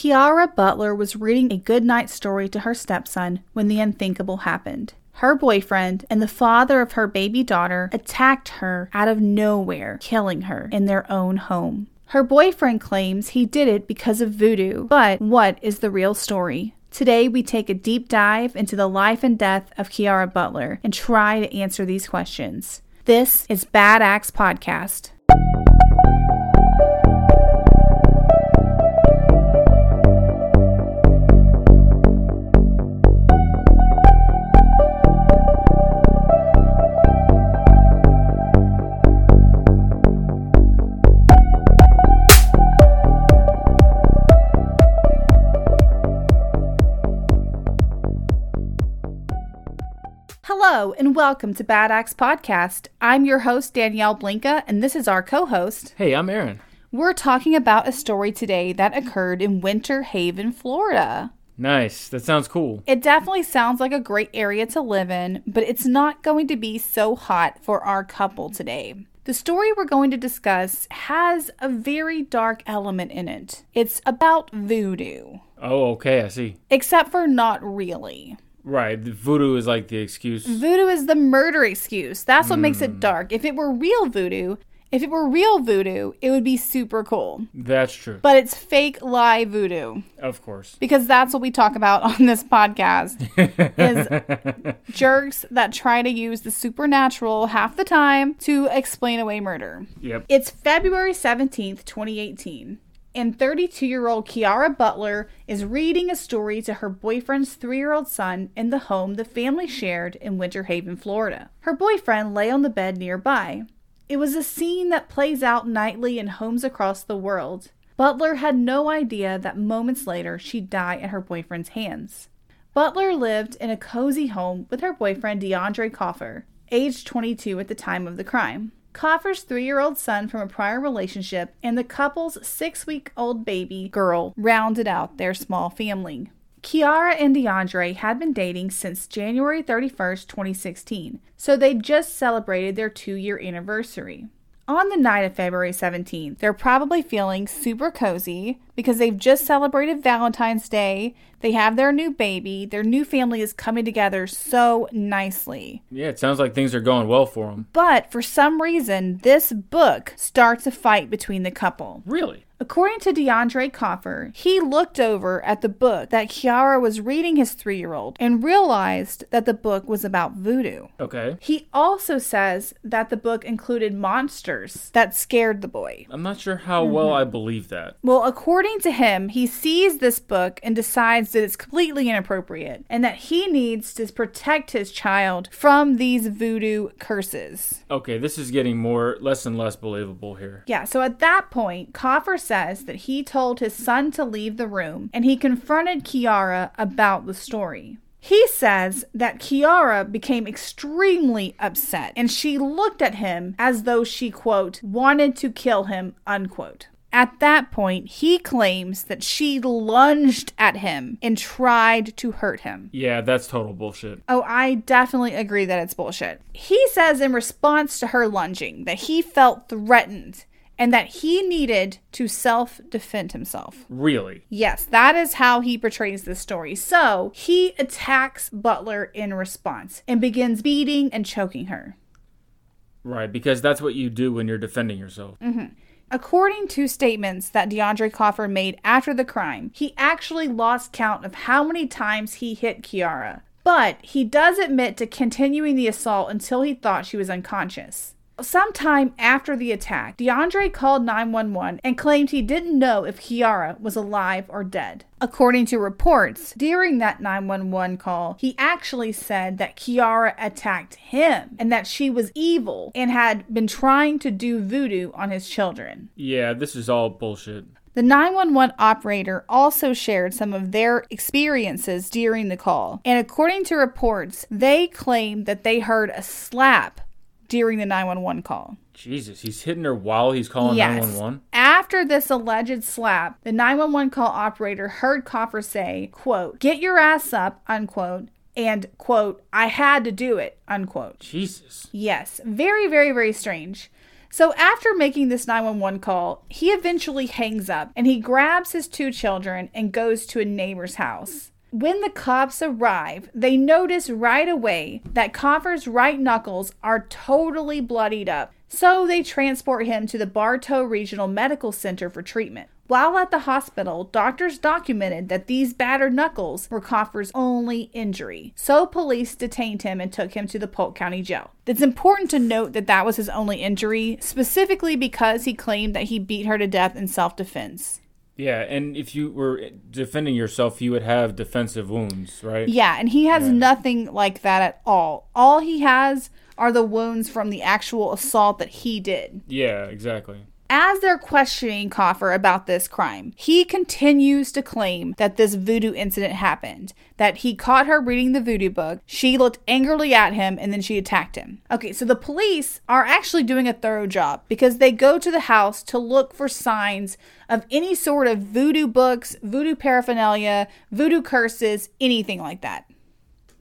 Kiara Butler was reading a goodnight story to her stepson when the unthinkable happened. Her boyfriend and the father of her baby daughter attacked her out of nowhere, killing her in their own home. Her boyfriend claims he did it because of voodoo, but what is the real story? Today, we take a deep dive into the life and death of Kiara Butler and try to answer these questions. This is Bad Axe Podcast. And welcome to Bad Axe Podcast. I'm your host, Danielle Blinka, and this is our co host. Hey, I'm Aaron. We're talking about a story today that occurred in Winter Haven, Florida. Nice. That sounds cool. It definitely sounds like a great area to live in, but it's not going to be so hot for our couple today. The story we're going to discuss has a very dark element in it. It's about voodoo, Oh, okay. I see. except for not really. Right. Voodoo is like the excuse. Voodoo is the murder excuse. That's what makes it hmm. dark. If it were real voodoo, if it were real voodoo, it would be super cool. That's true. But it's fake lie voodoo Of course. because that's what we talk about on this podcast is jerks that try to use the supernatural half the time to explain away murder. Yep. It's February 17th, 2018, and 32 year old Kiara Butler is reading a story to her boyfriend's three year old son in the home the family shared in Winter Haven, Florida. Her boyfriend lay on the bed nearby. It was a scene that plays out nightly in homes across the world. Butler had no idea that moments later she'd die at her boyfriend's hands. Butler lived in a cozy home with her boyfriend DeAndre Coffer, aged 22 at the time of the crime. Coffer's three year old son from a prior relationship and the couple's six week old baby girl rounded out their small family. Kiara and DeAndre had been dating since January 31st, 2016, so they just celebrated their two year anniversary. On the night of February 17th, they're probably feeling super cozy because they've just celebrated Valentine's Day. They have their new baby. Their new family is coming together so nicely. Yeah, it sounds like things are going well for them. But for some reason, this book starts a fight between the couple. Really? According to DeAndre Coffer, he looked over at the book that Kiara was reading his three year old and realized that the book was about voodoo. Okay. He also says that the book included monsters that scared the boy. I'm not sure how well I believe that. Well, according to him, he sees this book and decides that it's completely inappropriate and that he needs to protect his child from these voodoo curses. Okay, this is getting more less and less believable here. Yeah, so at that point, Coffer says that he told his son to leave the room and he confronted Kiara about the story. He says that Kiara became extremely upset and she looked at him as though she, quote, wanted to kill him, unquote. At that point, he claims that she lunged at him and tried to hurt him. Yeah, that's total bullshit. Oh, I definitely agree that it's bullshit. He says in response to her lunging that he felt threatened and that he needed to self defend himself. Really? Yes, that is how he portrays this story. So he attacks Butler in response and begins beating and choking her. Right, because that's what you do when you're defending yourself. Mm-hmm. According to statements that DeAndre Coffer made after the crime, he actually lost count of how many times he hit Kiara. But he does admit to continuing the assault until he thought she was unconscious. Sometime after the attack, DeAndre called 911 and claimed he didn't know if Kiara was alive or dead. According to reports, during that 911 call, he actually said that Kiara attacked him and that she was evil and had been trying to do voodoo on his children. Yeah, this is all bullshit. The 911 operator also shared some of their experiences during the call, and according to reports, they claimed that they heard a slap during the 911 call. Jesus, he's hitting her while he's calling Yes. 911? After this alleged slap, the 911 call operator heard Coffer say, quote, get your ass up, unquote, and quote, I had to do it, unquote. Jesus. Yes, very, very, very strange. So after making this 911 call, he eventually hangs up and he grabs his two children and goes to a neighbor's house. When the cops arrive, they notice right away that Coffer's right knuckles are totally bloodied up. So they transport him to the Bartow Regional Medical Center for treatment. While at the hospital, doctors documented that these battered knuckles were Coffer's only injury. So police detained him and took him to the Polk County Jail. It's important to note that that was his only injury, specifically because he claimed that he beat her to death in self defense. Yeah, and if you were defending yourself, you would have defensive wounds, right? Yeah, and he has Yeah. nothing like that at all. All he has are the wounds from the actual assault that he did. Yeah, exactly. As they're questioning Coffer about this crime, he continues to claim that this voodoo incident happened, that he caught her reading the voodoo book, she looked angrily at him, and then she attacked him. Okay, so the police are actually doing a thorough job because they go to the house to look for signs of any sort of voodoo books, voodoo paraphernalia, voodoo curses, anything like that.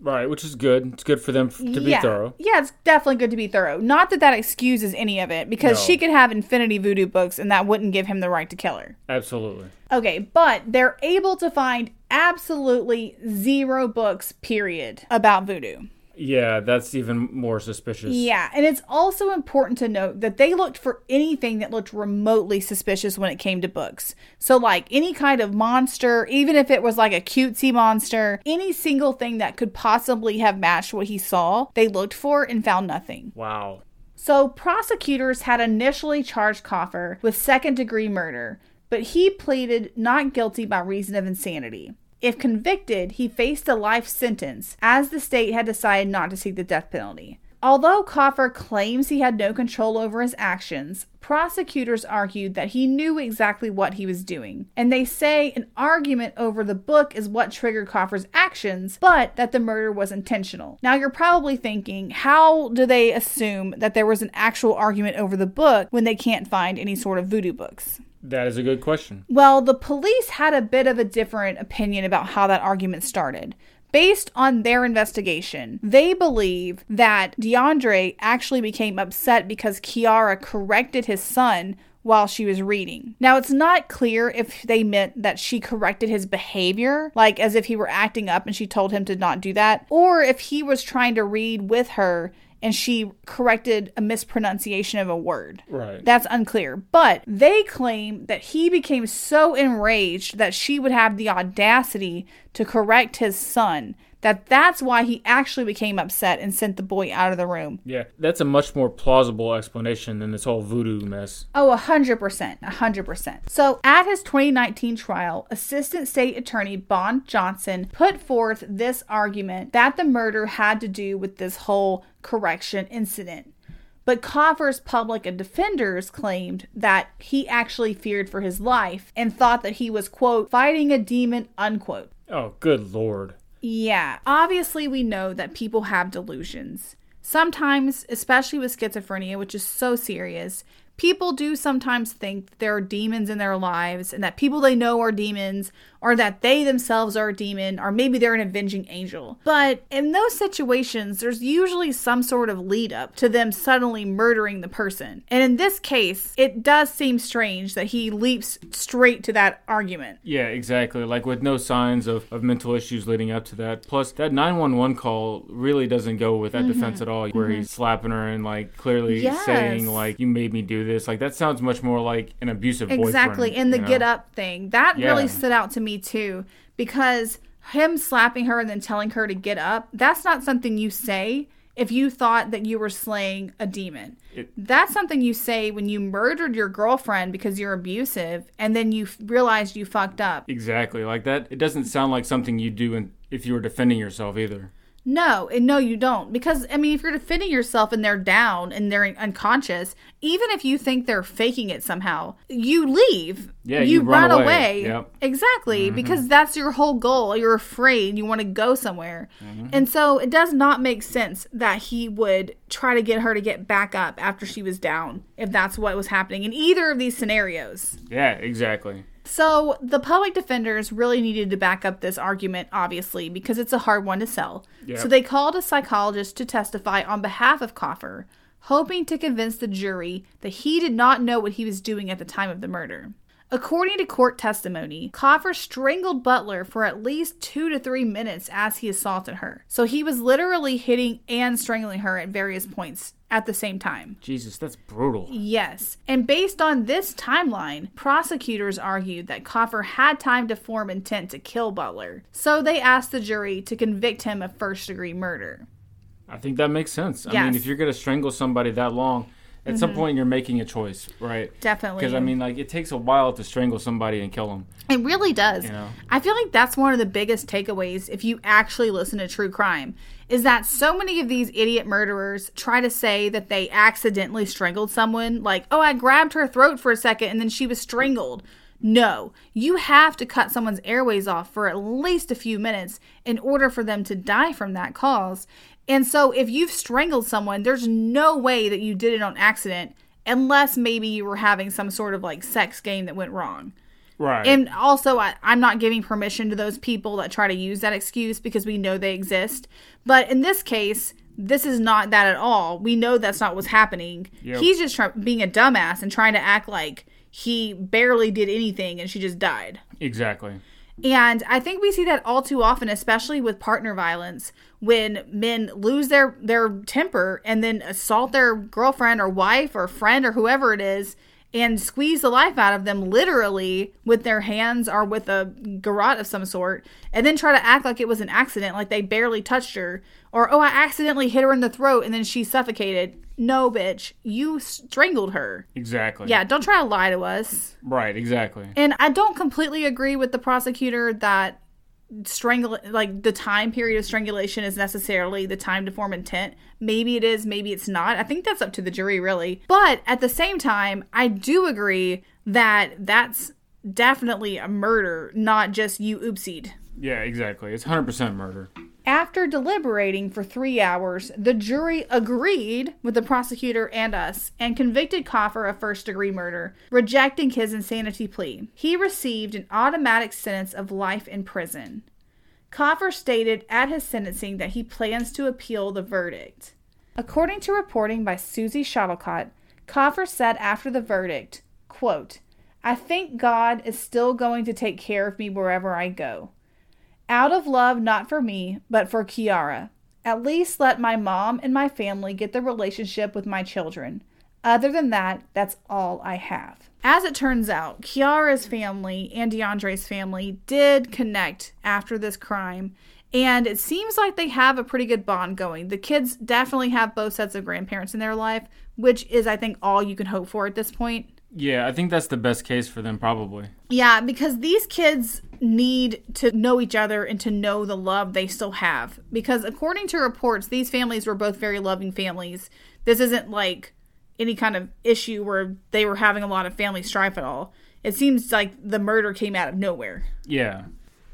Right, which is good. It's good for them f- to be yeah. thorough. Yeah, it's definitely good to be thorough. Not that that excuses any of it, because No. she could have infinity voodoo books and that wouldn't give him the right to kill her. Absolutely. Okay, but they're able to find absolutely zero books, period, about voodoo. Yeah, that's even more suspicious. Yeah, and it's also important to note that they looked for anything that looked remotely suspicious when it came to books. So, like any kind of monster, even if it was like a cutesy monster, any single thing that could possibly have matched what he saw, they looked for and found nothing. Wow. So, prosecutors had initially charged Coffer with second degree murder, but he pleaded not guilty by reason of insanity. If convicted, he faced a life sentence, as the state had decided not to seek the death penalty. Although Coffer claims he had no control over his actions, prosecutors argued that he knew exactly what he was doing. And they say an argument over the book is what triggered Coffer's actions, but that the murder was intentional. Now you're probably thinking, how do they assume that there was an actual argument over the book when they can't find any sort of voodoo books? That is a good question. Well, the police had a bit of a different opinion about how that argument started. Based on their investigation, they believe that DeAndre actually became upset because Kiara corrected his son while she was reading. Now, it's not clear if they meant that she corrected his behavior, like as if he were acting up and she told him to not do that, or if he was trying to read with her and she corrected a mispronunciation of a word. Right. That's unclear. But they claim that he became so enraged that she would have the audacity to correct his son that that's why he actually became upset and sent the boy out of the room. yeah, that's a much more plausible explanation than this whole voodoo mess. Oh, a 100%. a 100%. So, at his 2019 trial, Assistant State Attorney Bond Johnson put forth this argument that the murder had to do with this whole correction incident. But Coffer's public defenders claimed that he actually feared for his life and thought that he was, quote, fighting a demon, unquote. Oh, good lord. Yeah, obviously, we know that people have delusions. Sometimes, especially with schizophrenia, which is so serious, people do sometimes think there are demons in their lives and that people they know are demons or that they themselves are a demon or maybe they're an avenging angel. But in those situations, there's usually some sort of lead up to them suddenly murdering the person. And in this case, it does seem strange that he leaps straight to that argument. Yeah, exactly. Like with no signs of, of mental issues leading up to that. Plus, that 911 call really doesn't go with that mm-hmm. defense at all, where he's mm-hmm. slapping her and like clearly Yes. saying, like, you made me do this. Like, that sounds much more like an abusive boyfriend. Exactly. And the know? get up thing. That really stood out to me too because him slapping her and then telling her to get up, that's not something you say if you thought that you were slaying a demon. It- that's something you say when you murdered your girlfriend because you're abusive and then you f- realized you fucked up. Exactly. Like that. It doesn't sound like something you do in, if you were defending yourself either. No, and no, you don't. Because, I mean, if you're defending yourself and they're down and they're unconscious, even if you think they're faking it somehow, you leave. Yeah, you run away. Yep. Exactly, mm-hmm. because that's your whole goal. You're afraid, you want to go somewhere. Mm-hmm. And so it does not make sense that he would try to get her to get back up after she was down, if that's what was happening in either of these scenarios. Yeah, exactly. So the public defenders really needed to back up this argument, obviously, because it's a hard one to sell. Yep. So they called a psychologist to testify on behalf of Coffer. hoping to convince the jury that he did not know what he was doing at the time of the murder. According to court testimony, Coffer strangled Butler for at least two to three minutes as he assaulted her. So he was literally hitting and strangling her at various points at the same time. Jesus, that's brutal. Yes. And based on this timeline, prosecutors argued that Coffer had time to form intent to kill Butler. So they asked the jury to convict him of first degree murder. I think that makes sense. I mean, if you're going to strangle somebody that long, at some mm-hmm. point you're making a choice, right? Definitely. Because I mean, like it takes a while to strangle somebody and kill them. It really does. You know? I feel like that's one of the biggest takeaways if you actually listen to true crime is that so many of these idiot murderers try to say that they accidentally strangled someone like, "Oh, I grabbed her throat for a second and then she was strangled." No, you have to cut someone's airways off for at least a few minutes in order for them to die from that cause. And so if you've strangled someone, there's no way that you did it on accident unless maybe you were having some sort of like sex game that went wrong. Right. And also, I, I'm not giving permission to those people that try to use that excuse because we know they exist. But in this case, this is not that at all. We know that's not what's happening. Yep. He's just try- being a dumbass and trying to act like he barely did anything and she just died. exactly. And I think we see that all too often, especially with partner violence, when men lose their their temper and then assault their girlfriend or wife or friend or whoever it is and squeeze the life out of them literally with their hands or with a garrote of some sort and then try to act like it was an accident like they barely touched her or oh I accidentally hit her in the throat and then she suffocated. No, bitch, you strangled her. Exactly. Yeah, don't try to lie to us. Right. Exactly. And I don't completely agree with the prosecutor that strangle like the time period of strangulation is necessarily the time to form intent. Maybe it is, maybe it's not. I think that's up to the jury really. But at the same time, I do agree that that's definitely a murder, not just you oopsied. Yeah. Exactly. It's 100% murder. After deliberating for three hours, the jury agreed with the prosecutor and us and convicted Coffer of first degree murder, rejecting his insanity plea. He received an automatic sentence of life in prison. Coffer stated at his sentencing that he plans to appeal the verdict. According to reporting by Suzie Schottelkotte, Coffer said after the verdict, quote, I think God is still going to take care of me wherever I go. Out of love, not for me, but for Kiara. At least let my mom and my family get the relationship with my children. Other than that, that's all I have. As it turns out, Kiara's family and DeAndre's family did connect after this crime, and it seems like they have a pretty good bond going. The kids definitely have both sets of grandparents in their life, which is, I think, all you can hope for at this point. Yeah. I think that's the best case for them, probably. Yeah, because these kids need to know each other and to know the love they still have. Because according to reports, these families were both very loving families. This isn't like any kind of issue where they were having a lot of family strife at all. It seems like the murder came out of nowhere. Yeah.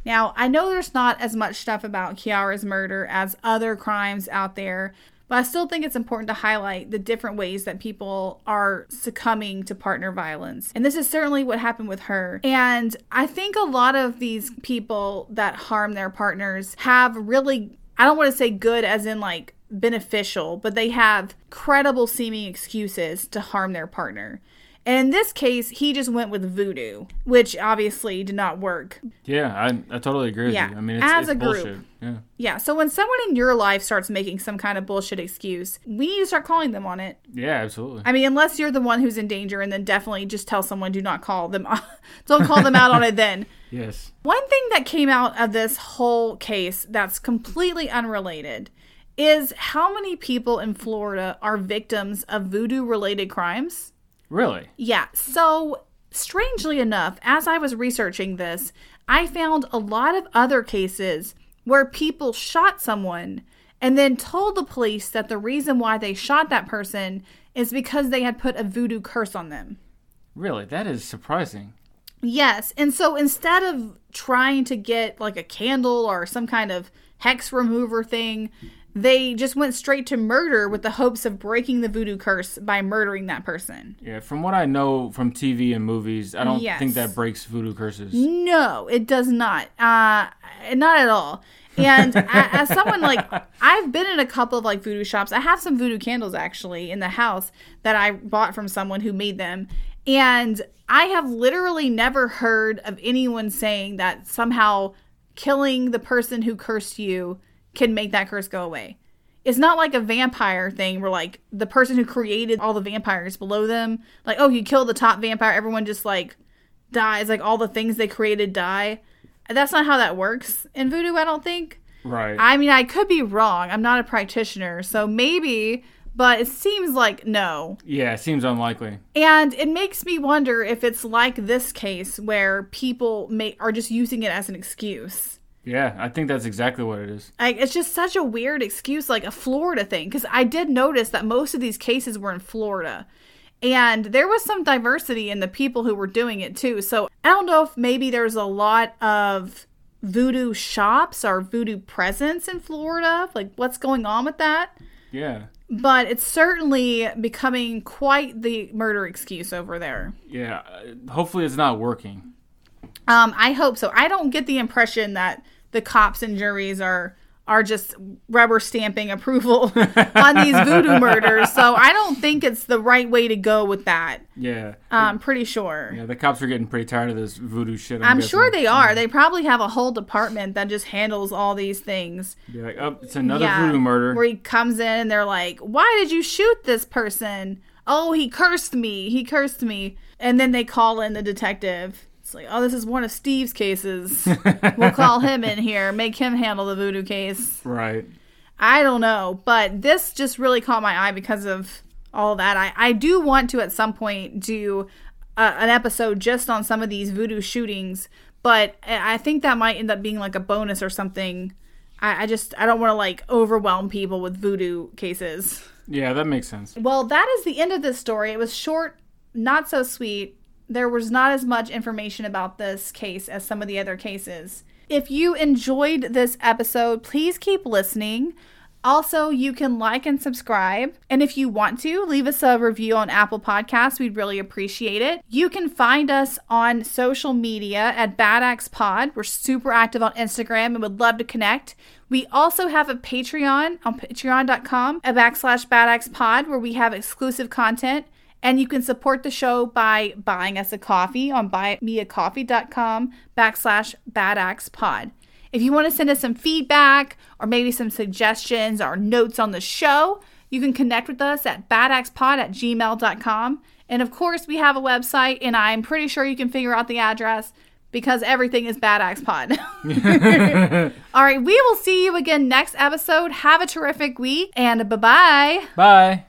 Now, I know there's not as much stuff about Kiara's murder as other crimes out there, but I still think it's important to highlight the different ways that people are succumbing to partner violence. And this is certainly what happened with her. And I think a lot of these people that harm their partners have really, I don't want to say good as in like beneficial, but they have credible seeming excuses to harm their partner. And in this case, he just went with voodoo, which obviously did not work. Yeah. I, I totally agree with Yeah. you. I mean, it's, As it's a group. bullshit. Yeah. Yeah, so when someone in your life starts making some kind of bullshit excuse, we need to start calling them on it. Yeah. Absolutely. I mean, unless you're the one who's in danger, and then definitely just tell someone do not call them. don't call them out on it then. yes. One thing that came out of this whole case that's completely unrelated is how many people in Florida are victims of voodoo related crimes. Really? Yeah. So, strangely enough, as I was researching this, I found a lot of other cases where people shot someone and then told the police that the reason why they shot that person is because they had put a voodoo curse on them. Really? That is surprising. Yes. And so instead of trying to get like a candle or some kind of hex remover thing, they just went straight to murder with the hopes of breaking the voodoo curse by murdering that person. Yeah. From what I know from TV and movies, I don't Yes. think that breaks voodoo curses. No, it does not. Uh, not at all. And as someone like I've been in a couple of like voodoo shops. I have some voodoo candles actually in the house that I bought from someone who made them. And I have literally never heard of anyone saying that somehow killing the person who cursed you can make that curse go away. It's not like a vampire thing where like the person who created all the vampires below them, like oh you kill the top vampire, everyone just like dies, like all the things they created die. That's not how that works in voodoo, I don't think. Right. I mean, I could be wrong. I'm not a practitioner, so maybe, but it seems like no. yeah, it seems unlikely. And it makes me wonder if it's like this case where people may are just using it as an excuse. Yeah, I think that's exactly what it is. Like it's just such a weird excuse, like a Florida thing. Because I did notice that most of these cases were in Florida, and there was some diversity in the people who were doing it too. So I don't know if maybe there's a lot of voodoo shops or voodoo presence in Florida. Like what's going on with that? Yeah. But it's certainly becoming quite the murder excuse over there. Yeah. uh, Hopefully it's not working. Um, I hope so. I don't get the impression that the cops and juries are are just rubber stamping approval on these voodoo murders. So I don't think it's the right way to go with that. Yeah. I'm pretty sure. Yeah, the cops are getting pretty tired of this voodoo shit. I'm, I'm sure they are. They probably have a whole department that just handles all these things. Be like, oh, it's another voodoo murder. Where he comes in and they're like, Why did you shoot this person? Oh, he cursed me. He cursed me. And then they call in the detective. It's like, oh, this is one of Steve's cases. we'll call him in here, make him handle the voodoo case. Right. I don't know, but this just really caught my eye because of all that. I, I do want to at some point do uh, an episode just on some of these voodoo shootings, but I think that might end up being like a bonus or something. I, I just I don't want to like overwhelm people with voodoo cases. Yeah, that makes sense. Well, that is the end of this story. It was short, not so sweet. There was not as much information about this case as some of the other cases. If you enjoyed this episode, please keep listening. Also, you can like and subscribe. And if you want to, leave us a review on Apple Podcasts. We'd really appreciate it. You can find us on social media at Bad Axe Pod. We're super active on Instagram and would love to connect. We also have a Patreon on patreon.com, a backslash Bad Axe Pod, where we have exclusive content. And you can support the show by buying us a coffee on buymeacoffee.com backslash badaxepod. If you want to send us some feedback or maybe some suggestions or notes on the show, you can connect with us at badaxepod at gmail.com. And of course, we have a website, and I'm pretty sure you can figure out the address because everything is badaxepod. All right, we will see you again next episode. Have a terrific week, and bye bye. Bye.